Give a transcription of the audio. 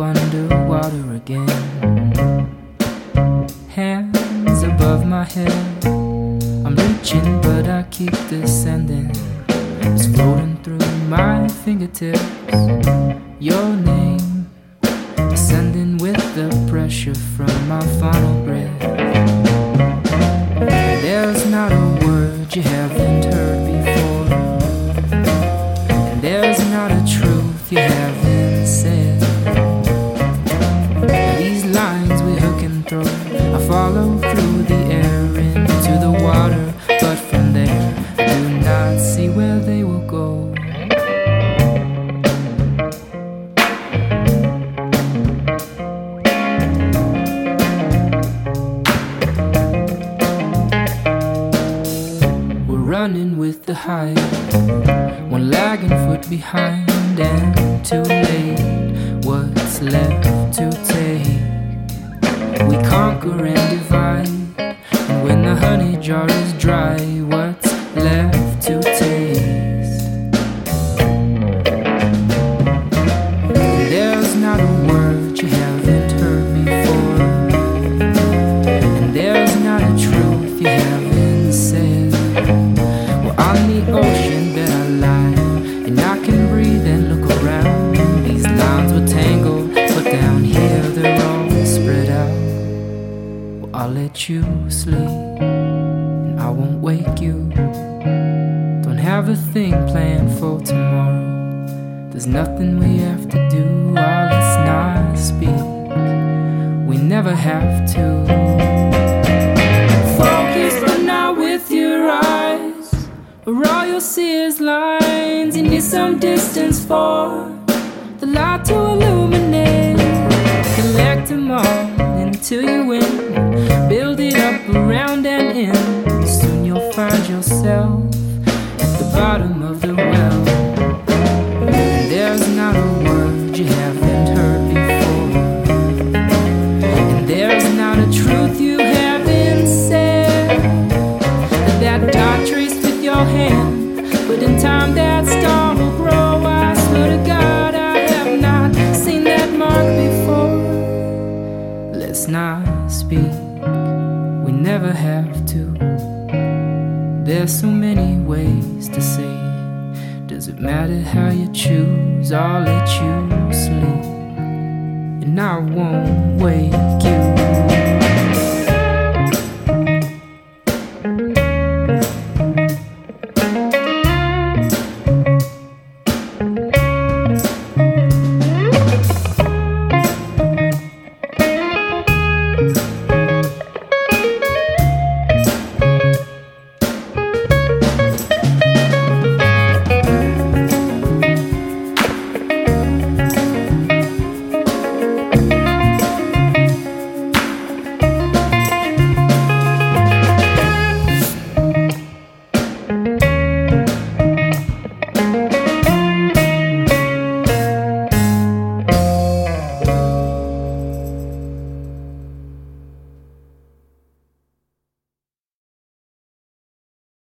under underwater again. Hands above my head, I'm reaching, but I keep descending. It's floating through my fingertips. Your name ascending with the pressure from my final breath. There's not a word you haven't heard before, and there's not a truth you haven't. Running with the high, one lagging foot behind, and too late. What's left to take? We conquer and divide, and when the honey jar is dry, what's left to taste? I'll let you sleep, and I won't wake you. Don't have a thing planned for tomorrow. There's nothing we have to do, or let's not speak. We never have to. Focus, but not with your eyes. Or all you'll see is lines. You need some distance for the light to illuminate. Collect them all until you win. Yourself at the bottom of the well. There's not a word you haven't heard before. And there's not a truth you haven't said. That dot traced with your hand. But in time that star will grow. I swear to God, I have not seen that mark before. Let's not speak, we never have to. There's so many ways to say. Does it matter how you choose? I'll let you sleep, and I won't wake you.